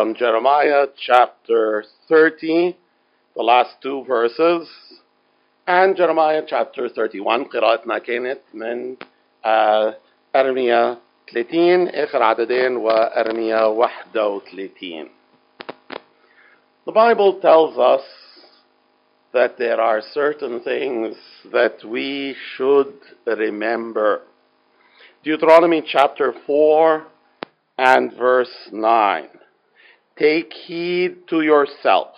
from Jeremiah chapter 30, the last two verses, and Jeremiah chapter 31 قراءتنا كانت من آه، أرميا 30 آخر عددين وأرميا 31 The Bible tells us that there are certain things that we should remember. Deuteronomy chapter 4 and verse 9. Take heed to yourself.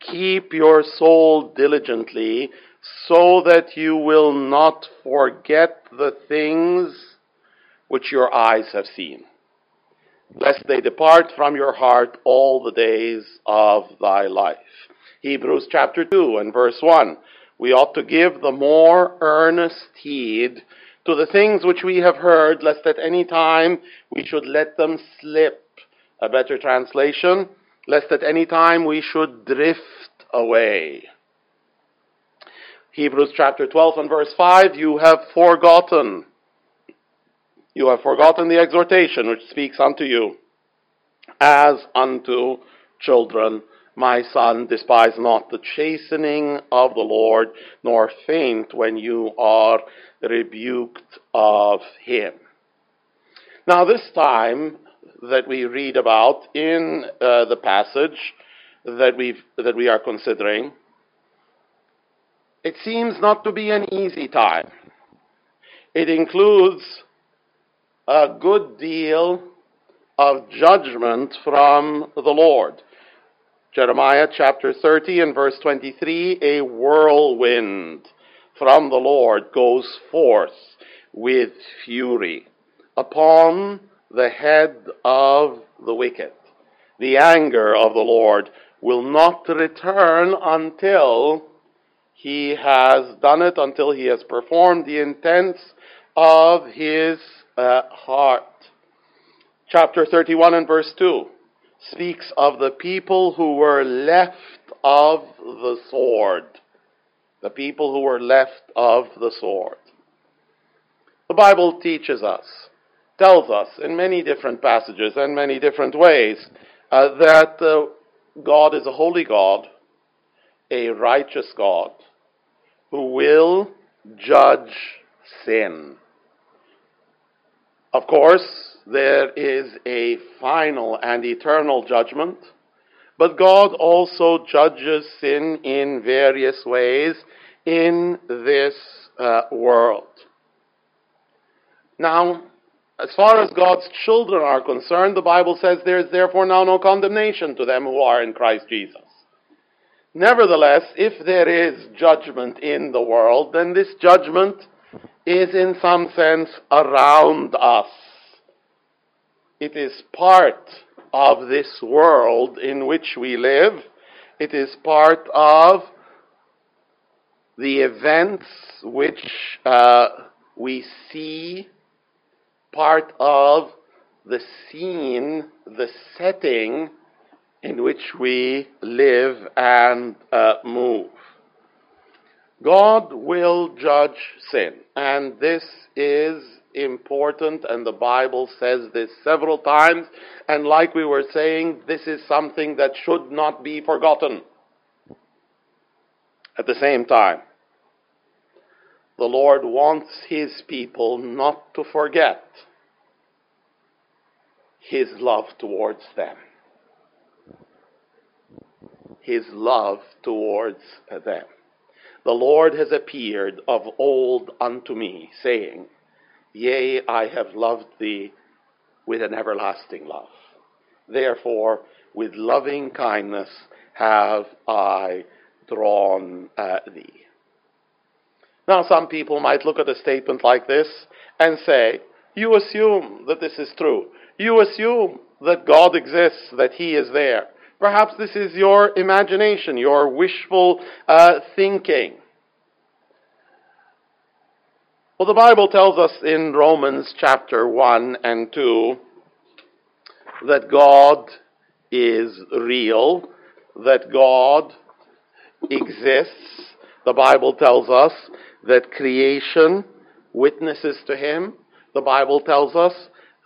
Keep your soul diligently so that you will not forget the things which your eyes have seen, lest they depart from your heart all the days of thy life. Hebrews chapter 2 and verse 1. We ought to give the more earnest heed to the things which we have heard, lest at any time we should let them slip. A better translation, lest at any time we should drift away. Hebrews chapter 12 and verse 5, you have forgotten. You have forgotten the exhortation which speaks unto you as unto children. My son, despise not the chastening of the Lord, nor faint when you are rebuked of him. Now, this time that we read about in uh, the passage that, we that we are considering, it seems not to be an easy time. It includes a good deal of judgment from the Lord. Jeremiah chapter 30 and verse 23 a whirlwind from the Lord goes forth with fury upon the head of the wicked. The anger of the Lord will not return until he has done it, until he has performed the intents of his uh, heart. Chapter 31 and verse 2 speaks of the people who were left of the sword. The people who were left of the sword. The Bible teaches us, tells us in many different passages and many different ways uh, that uh, God is a holy God, a righteous God, who will judge sin. Of course, there is a final and eternal judgment, but God also judges sin in various ways in this uh, world. Now, as far as God's children are concerned, the Bible says there is therefore now no condemnation to them who are in Christ Jesus. Nevertheless, if there is judgment in the world, then this judgment is in some sense around us. It is part of this world in which we live. It is part of the events which uh, we see, part of the scene, the setting in which we live and uh, move. God will judge sin, and this is important, and the Bible says this several times. And like we were saying, this is something that should not be forgotten. At the same time, the Lord wants His people not to forget His love towards them. His love towards them. The Lord has appeared of old unto me, saying, Yea, I have loved thee with an everlasting love. Therefore, with loving kindness have I drawn uh, thee. Now, some people might look at a statement like this and say, You assume that this is true. You assume that God exists, that He is there. Perhaps this is your imagination, your wishful uh, thinking. Well, the Bible tells us in Romans chapter 1 and 2 that God is real, that God exists. The Bible tells us that creation witnesses to him. The Bible tells us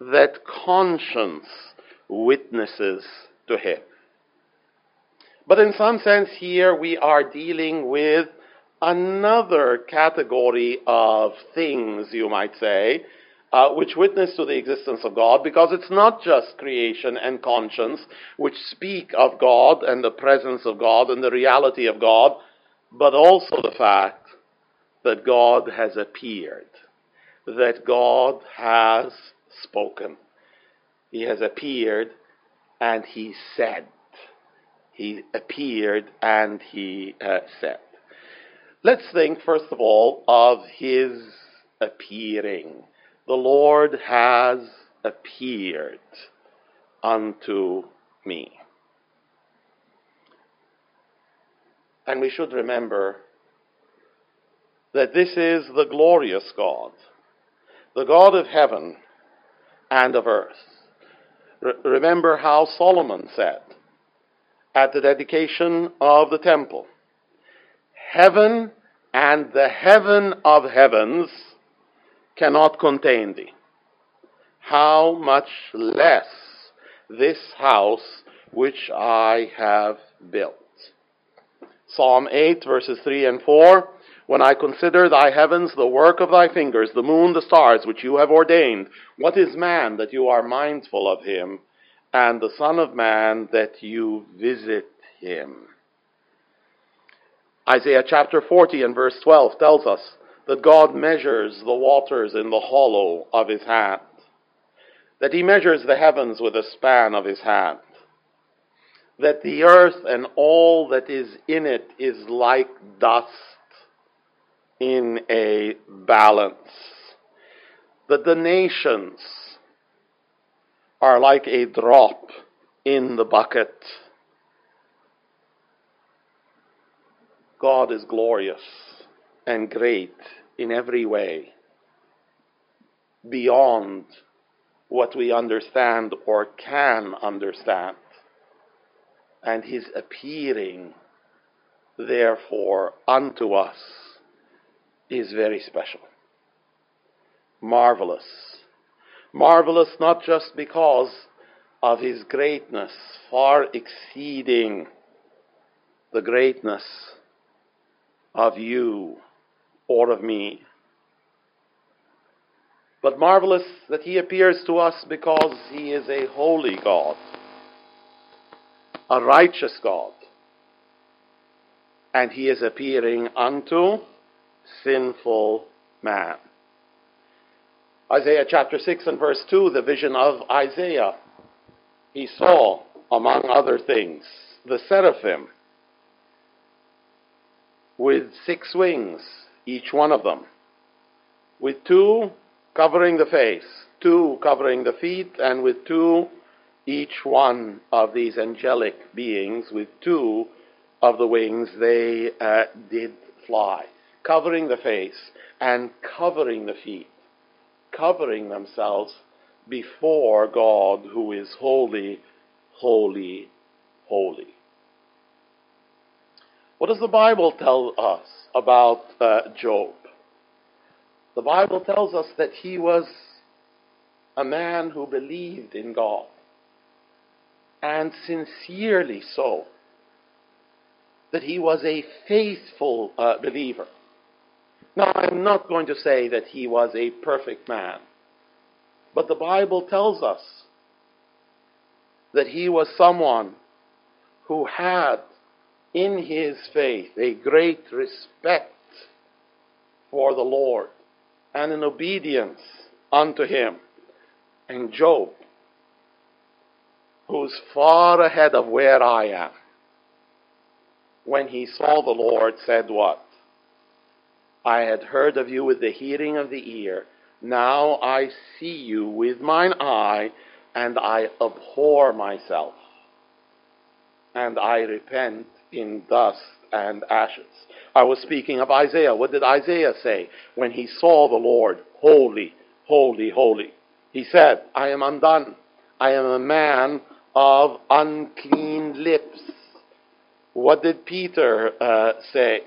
that conscience witnesses to him. But in some sense, here we are dealing with another category of things, you might say, uh, which witness to the existence of God, because it's not just creation and conscience which speak of God and the presence of God and the reality of God, but also the fact that God has appeared, that God has spoken. He has appeared and he said. He appeared and he uh, said. Let's think, first of all, of his appearing. The Lord has appeared unto me. And we should remember that this is the glorious God, the God of heaven and of earth. Re- remember how Solomon said at the dedication of the temple Heaven and the heaven of heavens cannot contain thee. How much less this house which I have built. Psalm 8, verses 3 and 4. When I consider thy heavens, the work of thy fingers, the moon, the stars, which you have ordained, what is man that you are mindful of him, and the Son of Man that you visit him? Isaiah chapter 40 and verse 12 tells us that God measures the waters in the hollow of his hand, that he measures the heavens with a span of his hand, that the earth and all that is in it is like dust in a balance, the nations are like a drop in the bucket. God is glorious and great in every way, beyond what we understand or can understand. And his appearing, therefore, unto us is very special. Marvelous. Marvelous not just because of his greatness, far exceeding the greatness of you or of me. But marvelous that he appears to us because he is a holy God, a righteous God, and he is appearing unto sinful man. Isaiah chapter 6 and verse 2, the vision of Isaiah. He saw, among other things, the seraphim with six wings, each one of them, with two covering the face, two covering the feet, and with two, each one of these angelic beings, with two of the wings, they uh, did fly, covering the face and covering the feet, covering themselves before God who is holy, holy, holy. What does the Bible tell us about uh, Job? The Bible tells us that he was a man who believed in God, and sincerely so. That he was a faithful uh, believer. Now, I'm not going to say that he was a perfect man, but the Bible tells us that he was someone who had in his faith a great respect for the Lord and an obedience unto him. And Job, who's far ahead of where I am, when he saw the Lord, said what? I had heard of you with the hearing of the ear. Now I see you with mine eye, and I abhor myself. And I repent in dust and ashes. I was speaking of Isaiah. What did Isaiah say when he saw the Lord? Holy, holy, holy. He said, I am undone. I am a man of unclean lips. What did Peter uh, say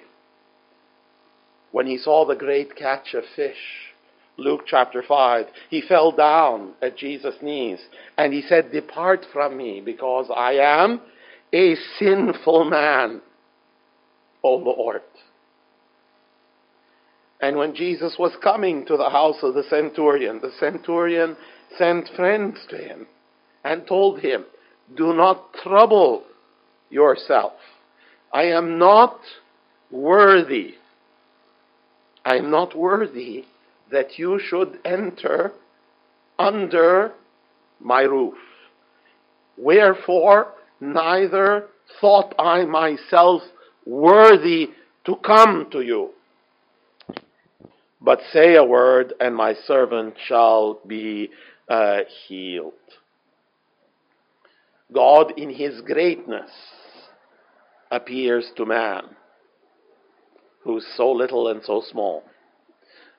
when he saw the great catch of fish? Luke chapter 5, he fell down at Jesus' knees and he said, Depart from me because I am a sinful man, O Lord. And when Jesus was coming to the house of the centurion, the centurion sent friends to him and told him, Do not trouble yourself. I am not worthy. I am not worthy that you should enter under my roof. Wherefore, neither thought I myself worthy to come to you. But say a word, and my servant shall be uh, healed. God, in his greatness, appears to man, who's so little and so small.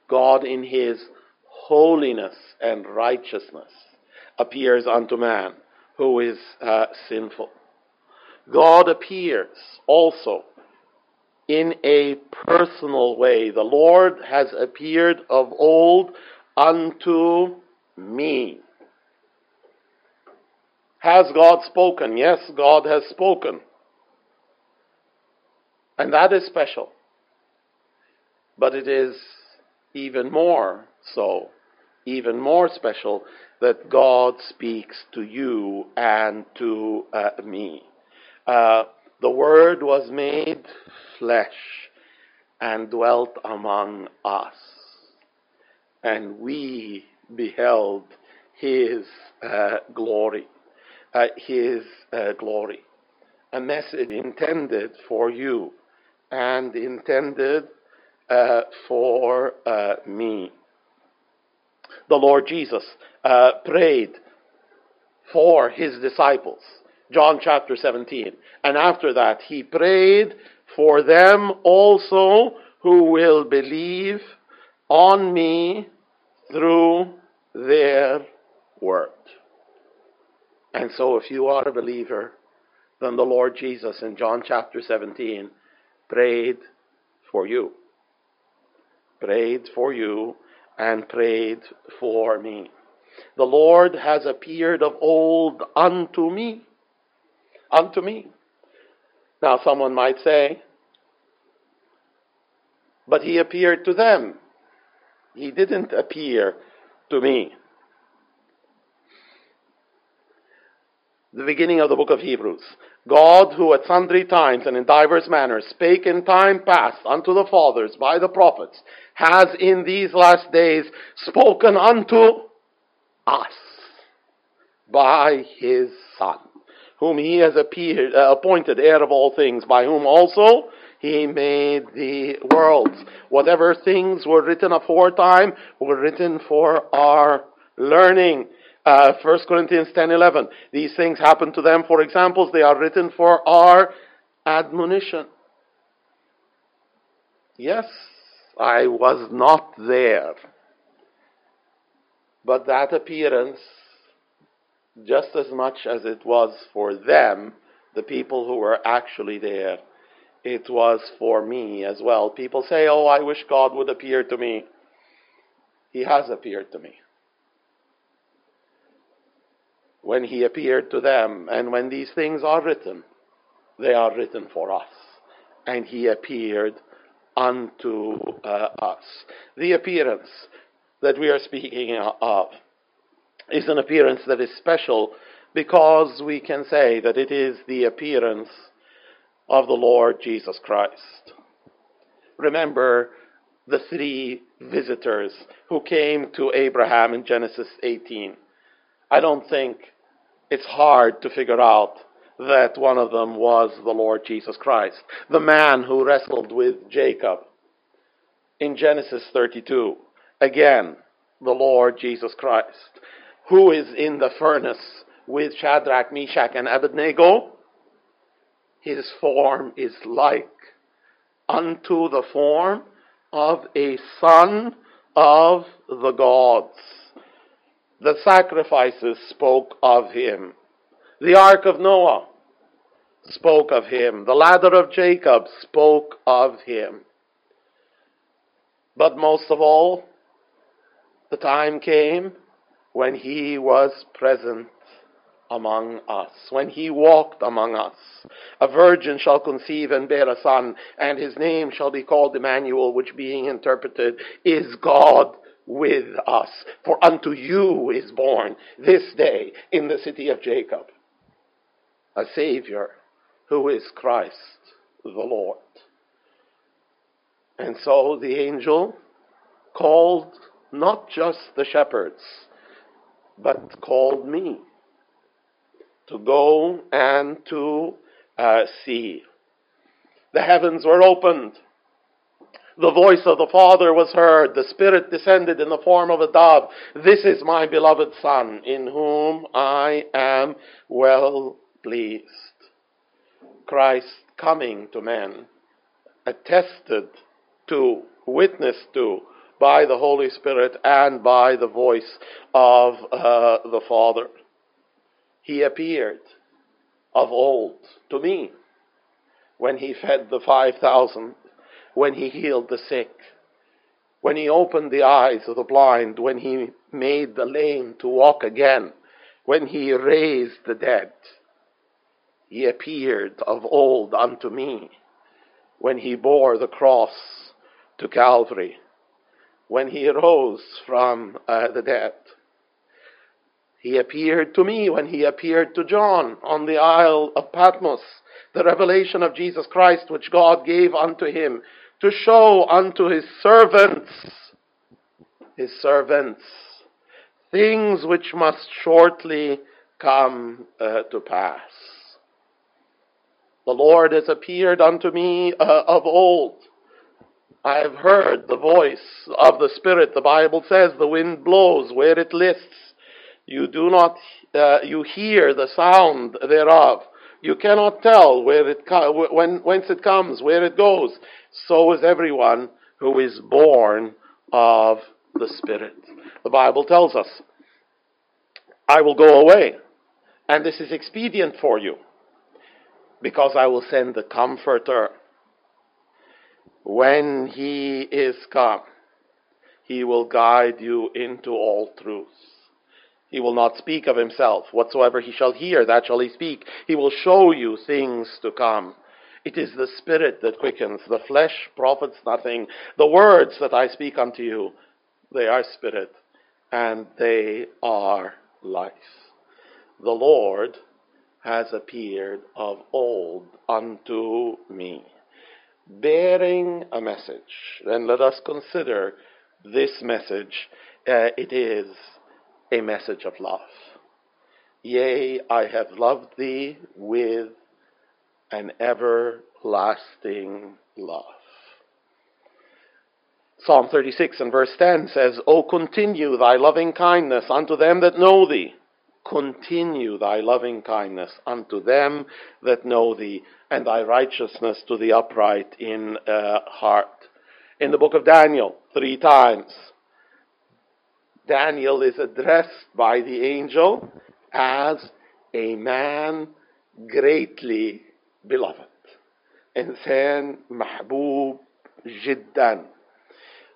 God, in his holiness and righteousness, appears unto man, who is uh, sinful. God appears also in a personal way. The Lord has appeared of old unto me. Has God spoken? Yes, God has spoken. And that is special. But it is even more so, even more special, that God speaks to you and to uh, me. Uh, the Word was made flesh and dwelt among us, and we beheld His uh, glory. Uh, his uh, glory. A message intended for you and intended uh, for uh, me. The Lord Jesus uh, prayed for his disciples, John chapter 17. And after that, he prayed for them also who will believe on me through their word. And so, if you are a believer, then the Lord Jesus in John chapter 17 prayed for you. Prayed for you and prayed for me. The Lord has appeared of old unto me. Unto me. Now, someone might say, but he appeared to them. He didn't appear to me. the beginning of the book of Hebrews. God, who at sundry times and in divers manners spake in time past unto the fathers by the prophets, has in these last days spoken unto us by his Son, whom he has appeared, uh, appointed heir of all things, by whom also he made the worlds. Whatever things were written aforetime were written for our learning uh, 1 Corinthians 10:11. These things happen to them for examples. They are written for our admonition. Yes, I was not there. But that appearance, just as much as it was for them, the people who were actually there, it was for me as well. People say, Oh, I wish God would appear to me. He has appeared to me when he appeared to them. And when these things are written, they are written for us. And he appeared unto uh, us. The appearance that we are speaking of is an appearance that is special because we can say that it is the appearance of the Lord Jesus Christ. Remember the three visitors who came to Abraham in Genesis 18. I don't think it's hard to figure out that one of them was the Lord Jesus Christ, the man who wrestled with Jacob. In Genesis 32, again, the Lord Jesus Christ, who is in the furnace with Shadrach, Meshach, and Abednego, his form is like unto the form of a son of the gods. The sacrifices spoke of him. The ark of Noah spoke of him. The ladder of Jacob spoke of him. But most of all, the time came when he was present among us, when he walked among us. A virgin shall conceive and bear a son, and his name shall be called Emmanuel, which being interpreted is God with us. For unto you is born this day in the city of Jacob a Savior who is Christ the Lord. And so the angel called not just the shepherds, but called me to go and to uh, see. The heavens were opened. The voice of the Father was heard. The Spirit descended in the form of a dove. This is my beloved Son, in whom I am well pleased. Christ coming to men, attested to, witnessed to by the Holy Spirit and by the voice of uh, the Father. He appeared of old to me when he fed the 5,000, when he healed the sick, when he opened the eyes of the blind, when he made the lame to walk again, when he raised the dead. He appeared of old unto me when he bore the cross to Calvary, when he rose from uh, the dead. He appeared to me when he appeared to John on the Isle of Patmos, the revelation of Jesus Christ which God gave unto him to show unto his servants, his servants, things which must shortly come uh, to pass. The Lord has appeared unto me uh, of old. I have heard the voice of the Spirit. The Bible says the wind blows where it lists you do not, uh, you hear the sound thereof. You cannot tell where it co- when, whence it comes, where it goes. So is everyone who is born of the Spirit. The Bible tells us, I will go away, and this is expedient for you, because I will send the Comforter. When he is come, he will guide you into all truth. He will not speak of himself. Whatsoever he shall hear, that shall he speak. He will show you things to come. It is the Spirit that quickens. The flesh profits nothing. The words that I speak unto you, they are spirit, and they are life. The Lord has appeared of old unto me, bearing a message. Then let us consider this message. Uh, it is a message of love. Yea, I have loved thee with an everlasting love. Psalm 36 and verse 10 says, O continue thy loving kindness unto them that know thee. Continue thy loving kindness unto them that know thee, and thy righteousness to the upright in uh, heart. In the book of Daniel, three times, Daniel is addressed by the angel as a man greatly beloved. إنسان محبوب جدا.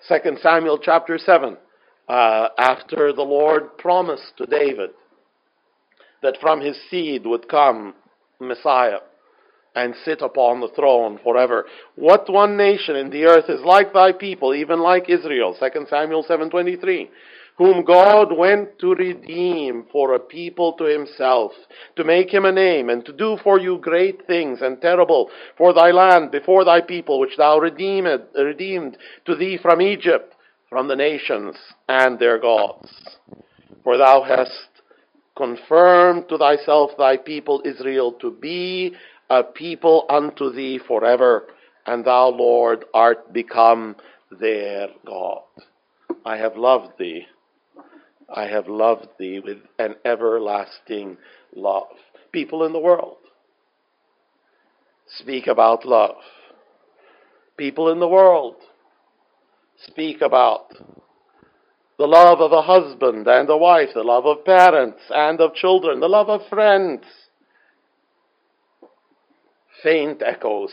2 Samuel chapter 7, uh, after the Lord promised to David that from his seed would come Messiah and sit upon the throne forever. What one nation in the earth is like thy people, even like Israel? 2 Samuel 7:23 whom God went to redeem for a people to himself, to make him a name, and to do for you great things and terrible for thy land before thy people, which thou redeemed, redeemed to thee from Egypt, from the nations and their gods. For thou hast confirmed to thyself thy people Israel to be a people unto thee forever, and thou, Lord, art become their God. I have loved thee I have loved thee with an everlasting love. People in the world speak about love. People in the world speak about the love of a husband and a wife, the love of parents and of children, the love of friends. Faint echoes,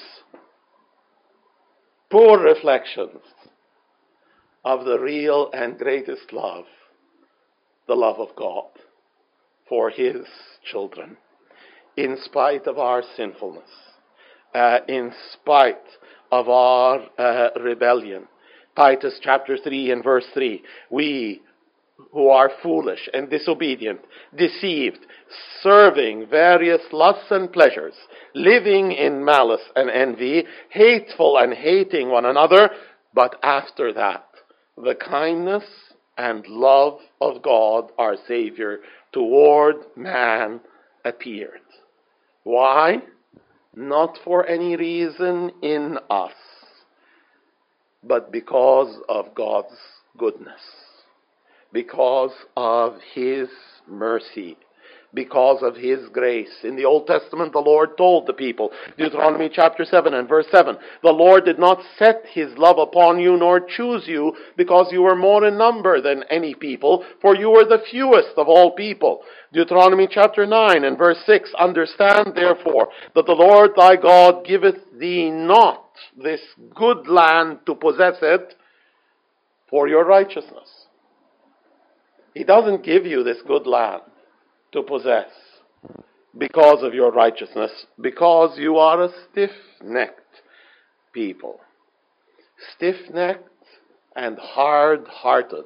poor reflections of the real and greatest love, the love of God for His children, in spite of our sinfulness, uh, in spite of our uh, rebellion. Titus chapter 3 and verse 3. We who are foolish and disobedient, deceived, serving various lusts and pleasures, living in malice and envy, hateful and hating one another, but after that, the kindness and love of God our Savior toward man appeared. Why? Not for any reason in us, but because of God's goodness, because of His mercy because of his grace. In the Old Testament, the Lord told the people, Deuteronomy chapter 7 and verse 7, the Lord did not set his love upon you nor choose you because you were more in number than any people, for you were the fewest of all people. Deuteronomy chapter 9 and verse 6, understand therefore that the Lord thy God giveth thee not this good land to possess it for your righteousness. He doesn't give you this good land to possess because of your righteousness, because you are a stiff necked people. Stiff necked and hard hearted.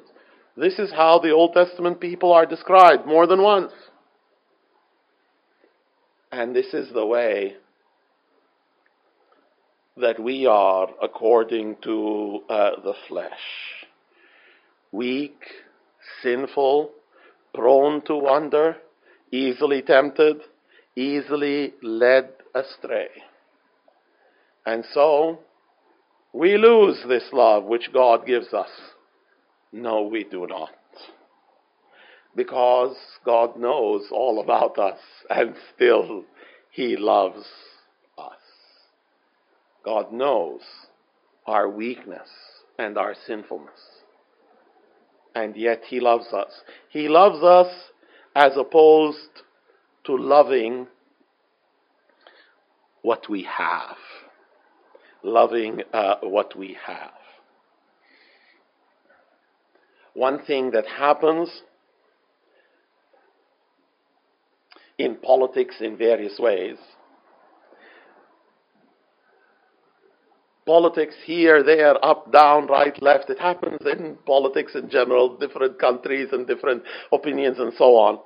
This is how the Old Testament people are described more than once. And this is the way that we are according to uh, the flesh. Weak, sinful, prone to wander, easily tempted, easily led astray. And so, we lose this love which God gives us. No, we do not. Because God knows all about us and still He loves us. God knows our weakness and our sinfulness. And yet He loves us. He loves us as opposed to loving what we have. Loving uh, what we have. One thing that happens in politics in various ways. Politics here, there, up, down, right, left. It happens in politics in general, different countries and different opinions and so on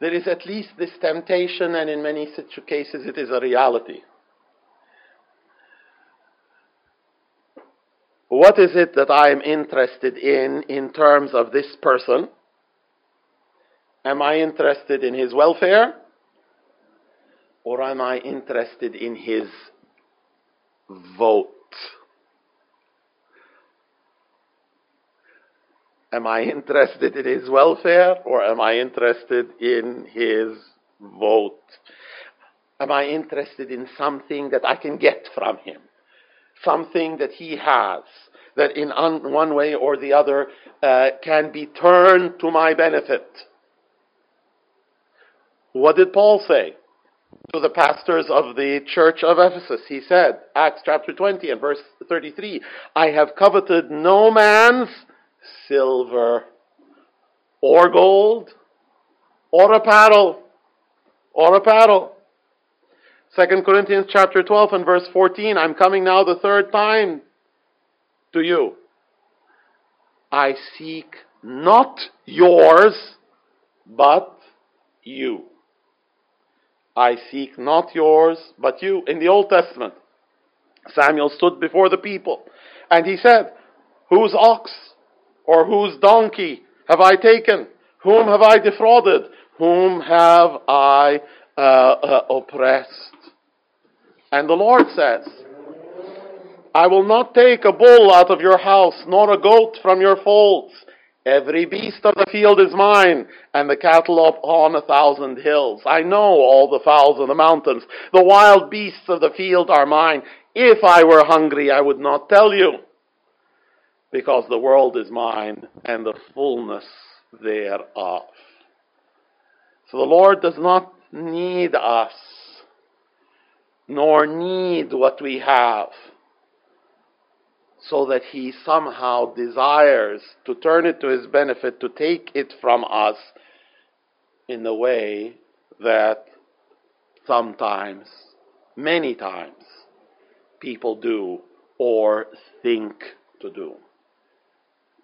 there is at least this temptation, and in many such cases it is a reality. What is it that I am interested in in terms of this person? Am I interested in his welfare? Or am I interested in his vote? Am I interested in his welfare or am I interested in his vote? Am I interested in something that I can get from him? Something that he has that in un- one way or the other uh, can be turned to my benefit. What did Paul say to the pastors of the church of Ephesus? He said, Acts chapter 20 and verse 33, I have coveted no man's silver, or gold, or a paddle or a paddle. Second Corinthians chapter 12 and verse 14, I'm coming now the third time to you. I seek not yours, but you. I seek not yours, but you. In the Old Testament, Samuel stood before the people and he said, Whose ox or whose donkey have I taken? Whom have I defrauded? Whom have I uh, uh, oppressed? And the Lord says, I will not take a bull out of your house, nor a goat from your folds. Every beast of the field is mine, and the cattle upon a thousand hills. I know all the fowls of the mountains. The wild beasts of the field are mine. If I were hungry, I would not tell you because the world is mine and the fullness thereof. So the Lord does not need us, nor need what we have, so that he somehow desires to turn it to his benefit, to take it from us in the way that sometimes, many times, people do or think to do.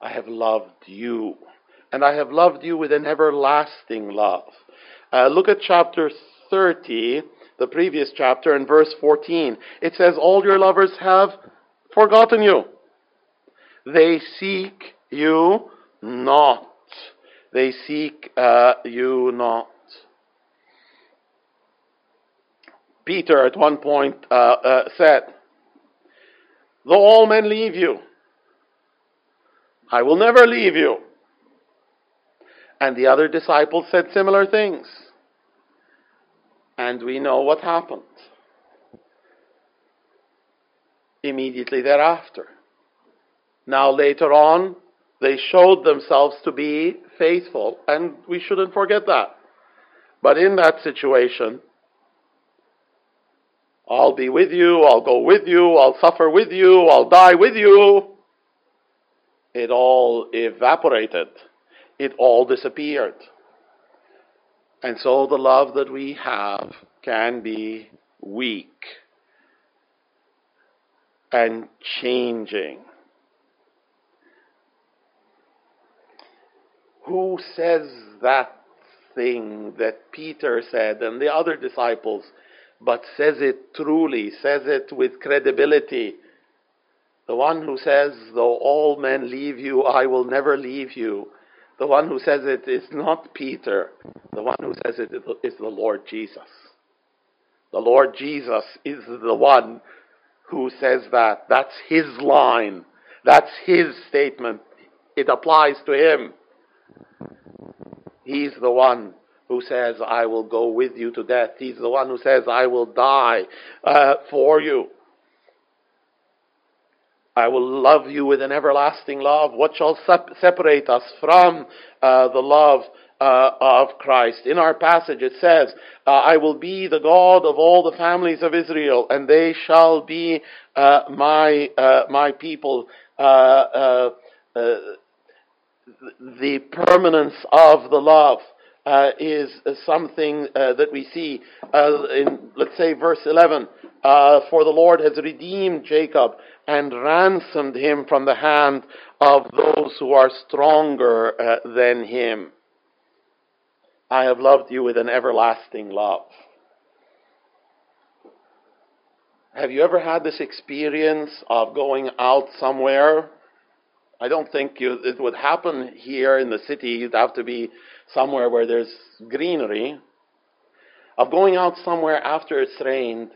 I have loved you, and I have loved you with an everlasting love. Uh, look at chapter 30, the previous chapter, in verse 14. It says, All your lovers have forgotten you. They seek you not. They seek uh, you not. Peter at one point uh, uh, said, Though all men leave you, I will never leave you. And the other disciples said similar things. And we know what happened immediately thereafter. Now, later on, they showed themselves to be faithful, and we shouldn't forget that. But in that situation, I'll be with you, I'll go with you, I'll suffer with you, I'll die with you. It all evaporated. It all disappeared. And so the love that we have can be weak and changing. Who says that thing that Peter said and the other disciples, but says it truly, says it with credibility? The one who says, Though all men leave you, I will never leave you. The one who says it is not Peter. The one who says it is the Lord Jesus. The Lord Jesus is the one who says that. That's his line. That's his statement. It applies to him. He's the one who says, I will go with you to death. He's the one who says, I will die uh, for you. I will love you with an everlasting love. What shall sep- separate us from uh, the love uh, of Christ? In our passage it says, uh, I will be the God of all the families of Israel, and they shall be uh, my, uh, my people. Uh, the permanence of the love uh, is something uh, that we see uh, in, let's say, verse 11. Uh, for the Lord has redeemed Jacob and ransomed him from the hand of those who are stronger uh, than him. I have loved you with an everlasting love. Have you ever had this experience of going out somewhere I don't think you, it would happen here in the city. You'd have to be somewhere where there's greenery. Of going out somewhere after it's rained,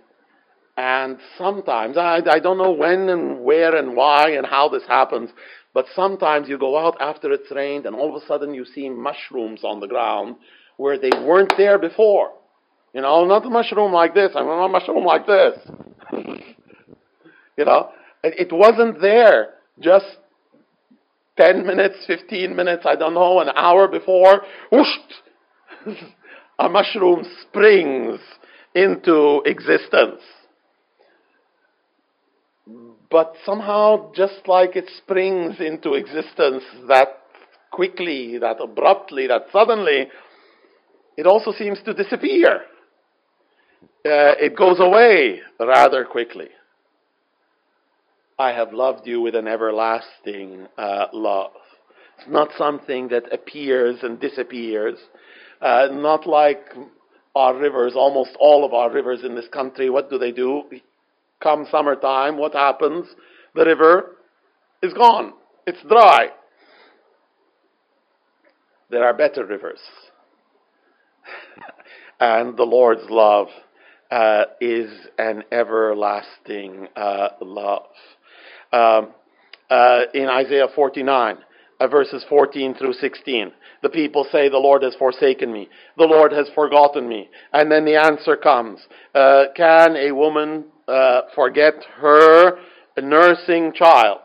and sometimes, I, I don't know when and where and why and how this happens, but sometimes you go out after it's rained and all of a sudden you see mushrooms on the ground where they weren't there before. You know, not a mushroom like this, I not a mushroom like this. you know, it wasn't there just 10 minutes, 15 minutes, I don't know, an hour before, whoosh, a mushroom springs into existence. But somehow, just like it springs into existence that quickly, that abruptly, that suddenly, it also seems to disappear. Uh, it goes away rather quickly. I have loved you with an everlasting uh, love. It's not something that appears and disappears. Uh, not like our rivers, almost all of our rivers in this country. What do they do? Come summertime, what happens? The river is gone. It's dry. There are better rivers. And the Lord's love uh, is an everlasting uh, love um, uh, in Isaiah 49, uh, verses 14 through 16. The people say, The Lord has forsaken me. The Lord has forgotten me. And then the answer comes uh, Can a woman uh, forget her nursing child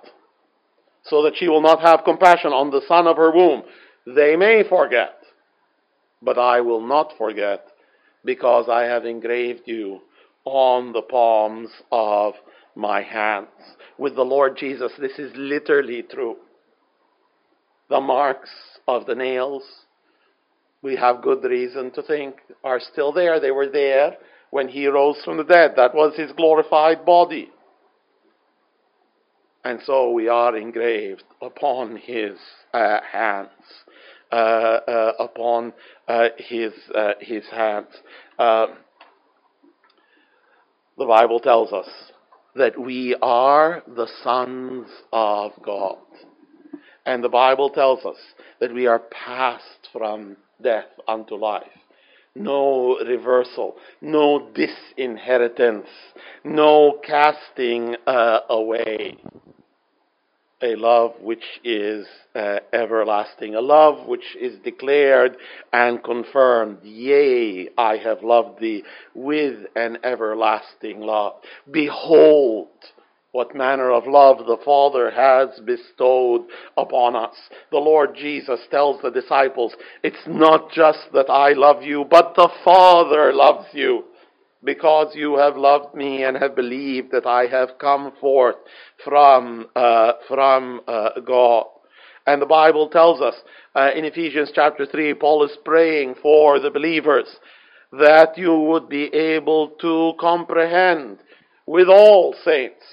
so that she will not have compassion on the son of her womb? They may forget, but I will not forget because I have engraved you on the palms of my hands. With the Lord Jesus, this is literally true. The marks of the nails, we have good reason to think, are still there. They were there when he rose from the dead. That was his glorified body. And so we are engraved upon his uh, hands. Uh, uh, upon uh, his his hands. The Bible tells us that we are the sons of God. And the Bible tells us that we are passed from death unto life. No reversal, no disinheritance, no casting uh, away a love which is uh, everlasting, a love which is declared and confirmed. Yea, I have loved thee with an everlasting love. Behold, what manner of love the Father has bestowed upon us. The Lord Jesus tells the disciples, it's not just that I love you, but the Father loves you because you have loved me and have believed that I have come forth from uh, from uh, God. And the Bible tells us uh, in Ephesians chapter 3, Paul is praying for the believers that you would be able to comprehend with all saints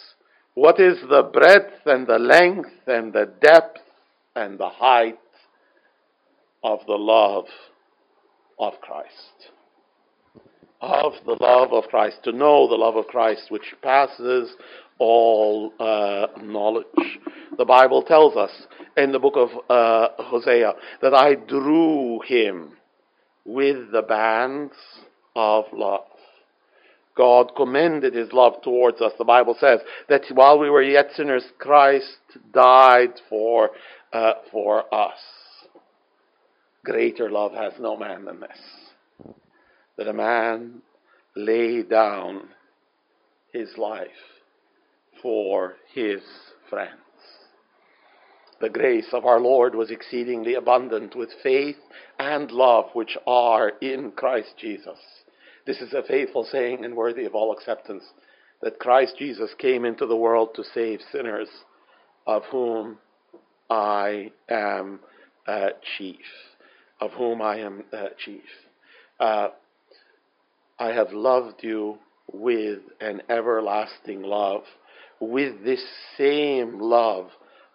what is the breadth and the length and the depth and the height of the love of Christ of the love of Christ, to know the love of Christ, which passes all uh, knowledge. The Bible tells us in the book of uh, Hosea that I drew him with the bands of love. God commended his love towards us. The Bible says that while we were yet sinners, Christ died for, uh, for us. Greater love has no man than this that a man lay down his life for his friends. The grace of our Lord was exceedingly abundant with faith and love which are in Christ Jesus. This is a faithful saying and worthy of all acceptance that Christ Jesus came into the world to save sinners, of whom I am uh, chief. Of whom I am uh, chief. Uh, I have loved you with an everlasting love. With this same love,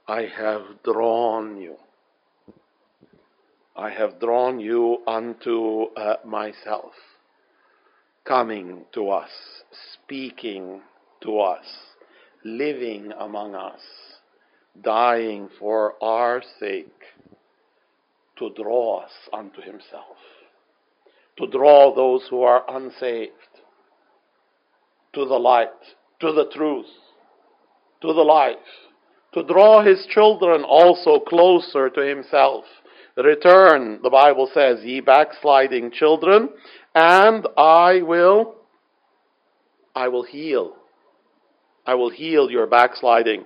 I have drawn you. I have drawn you unto uh, myself, coming to us, speaking to us, living among us, dying for our sake to draw us unto himself to draw those who are unsaved to the light, to the truth, to the life, to draw his children also closer to himself. Return, the Bible says, ye backsliding children, and I will, I will heal. I will heal your backsliding.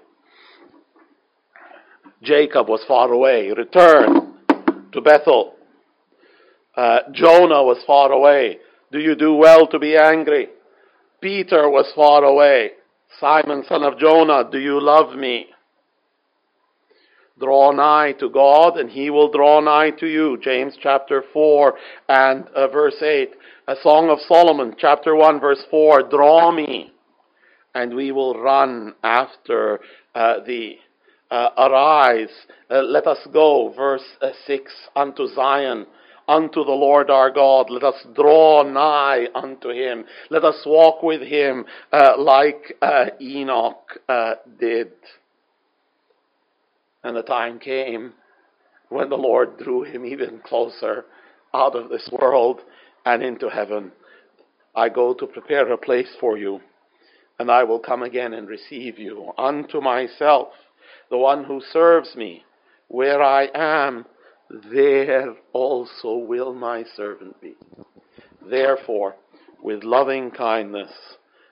Jacob was far away. Return to Bethel. Uh, Jonah was far away. Do you do well to be angry? Peter was far away. Simon, son of Jonah, do you love me? Draw nigh to God, and he will draw nigh to you. James chapter 4 and uh, verse 8. A Song of Solomon, chapter 1, verse 4. Draw me, and we will run after uh, thee. Uh, arise, uh, let us go, verse uh, 6, unto Zion unto the Lord our God. Let us draw nigh unto him. Let us walk with him uh, like uh, Enoch uh, did. And the time came when the Lord drew him even closer out of this world and into heaven. I go to prepare a place for you, and I will come again and receive you unto myself, the one who serves me where I am there also will my servant be. Therefore, with loving kindness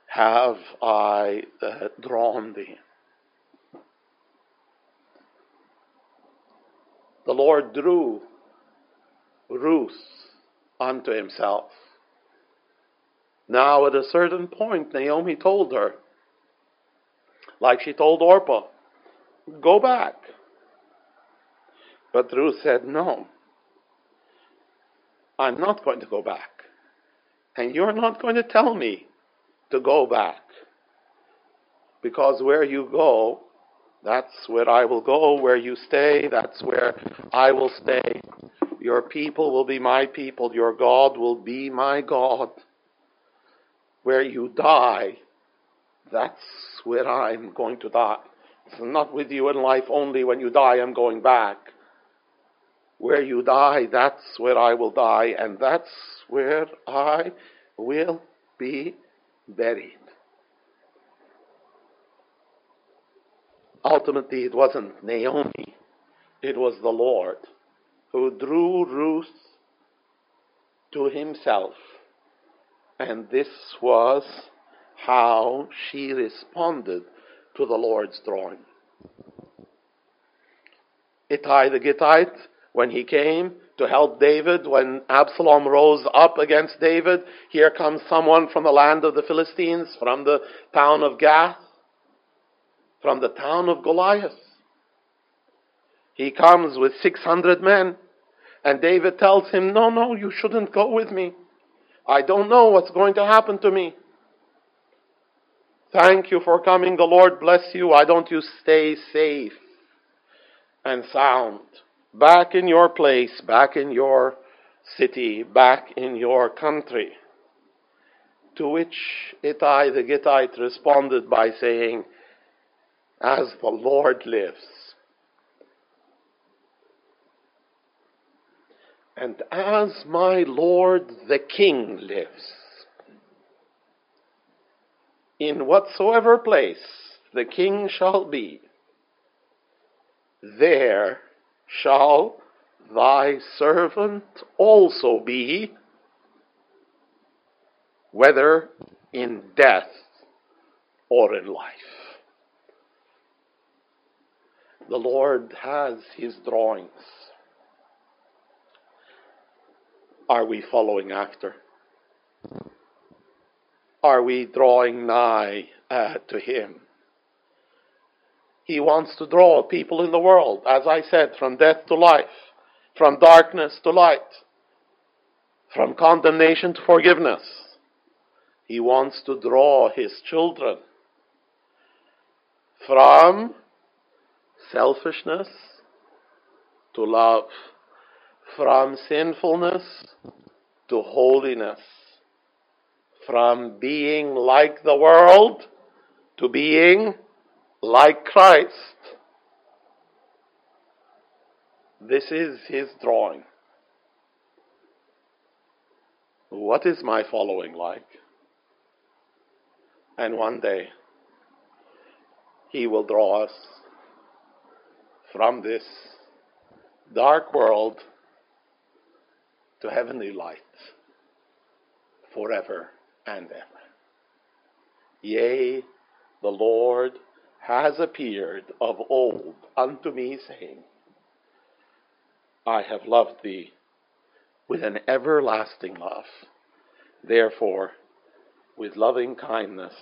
have I uh, drawn thee. The Lord drew Ruth unto himself. Now, at a certain point, Naomi told her, like she told Orpah. Go back. But Ruth said, No, I'm not going to go back. And you're not going to tell me to go back. Because where you go, that's where I will go. Where you stay, that's where I will stay. Your people will be my people. Your God will be my God. Where you die, that's where I'm going to die. It's not with you in life only. When you die, I'm going back. Where you die, that's where I will die, and that's where I will be buried. Ultimately, it wasn't Naomi, it was the Lord who drew Ruth to himself. And this was how she responded to the Lord's drawing. Ittai the Gittite, when he came to help David, when Absalom rose up against David, here comes someone from the land of the Philistines, from the town of Gath, from the town of Goliath. He comes with 600 men, and David tells him, No, no, you shouldn't go with me. I don't know what's going to happen to me. Thank you for coming. The Lord bless you. Why don't you stay safe and sound? Back in your place, back in your city, back in your country. To which Ittai the Gittite responded by saying, As the Lord lives, and as my Lord the King lives, in whatsoever place the King shall be, there shall thy servant also be, whether in death or in life. The Lord has his drawings. Are we following after? Are we drawing nigh uh, to Him? He wants to draw people in the world, as I said, from death to life, from darkness to light, from condemnation to forgiveness. He wants to draw His children from selfishness to love from sinfulness to holiness, from being like the world to being like Christ. This is his drawing. What is my following like? And one day, he will draw us from this dark world to heavenly light forever and ever. Yea, the Lord has appeared of old unto me, saying, I have loved thee with an everlasting love. Therefore, with loving kindness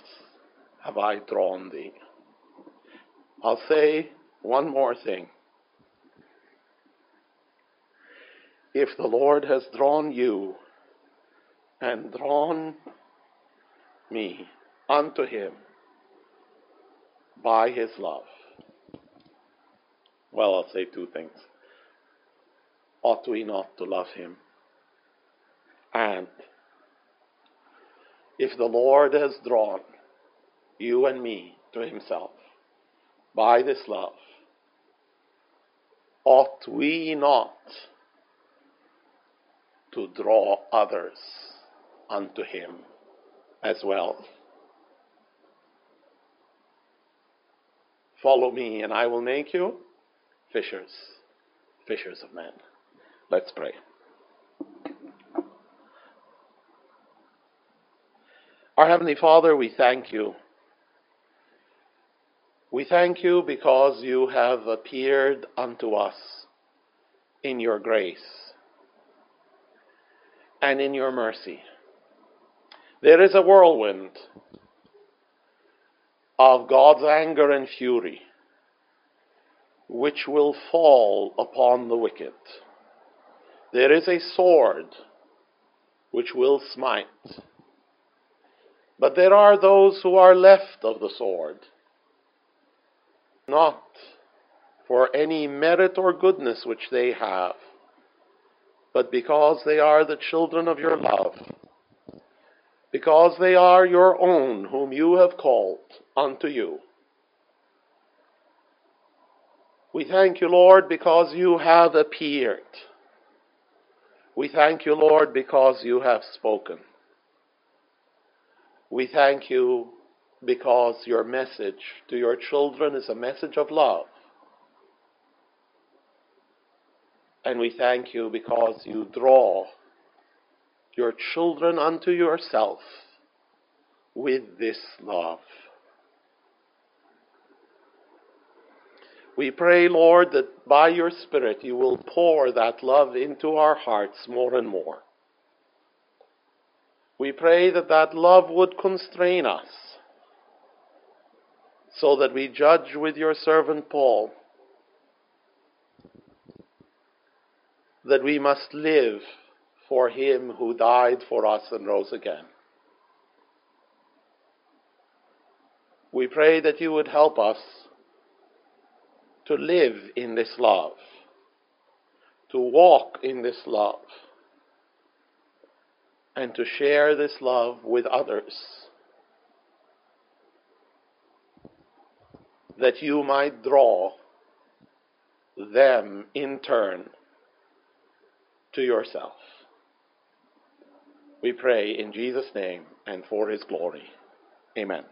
have I drawn thee. I'll say one more thing. if the Lord has drawn you and drawn me unto him by his love. Well, I'll say two things. Ought we not to love him? And if the Lord has drawn you and me to himself by this love, ought we not to draw others unto him as well. Follow me, and I will make you fishers, fishers of men. Let's pray. Our Heavenly Father, we thank you. We thank you because you have appeared unto us in your grace and in your mercy. There is a whirlwind of God's anger and fury, which will fall upon the wicked. There is a sword which will smite. But there are those who are left of the sword, not for any merit or goodness which they have, but because they are the children of your love, because they are your own whom you have called unto you. We thank you, Lord, because you have appeared. We thank you, Lord, because you have spoken. We thank you because your message to your children is a message of love. And we thank you because you draw your children unto yourself with this love. We pray, Lord, that by your Spirit you will pour that love into our hearts more and more. We pray that that love would constrain us so that we judge with your servant Paul that we must live for him who died for us and rose again. We pray that you would help us to live in this love, to walk in this love, and to share this love with others, that you might draw them in turn to yourself. We pray in Jesus' name and for his glory. Amen.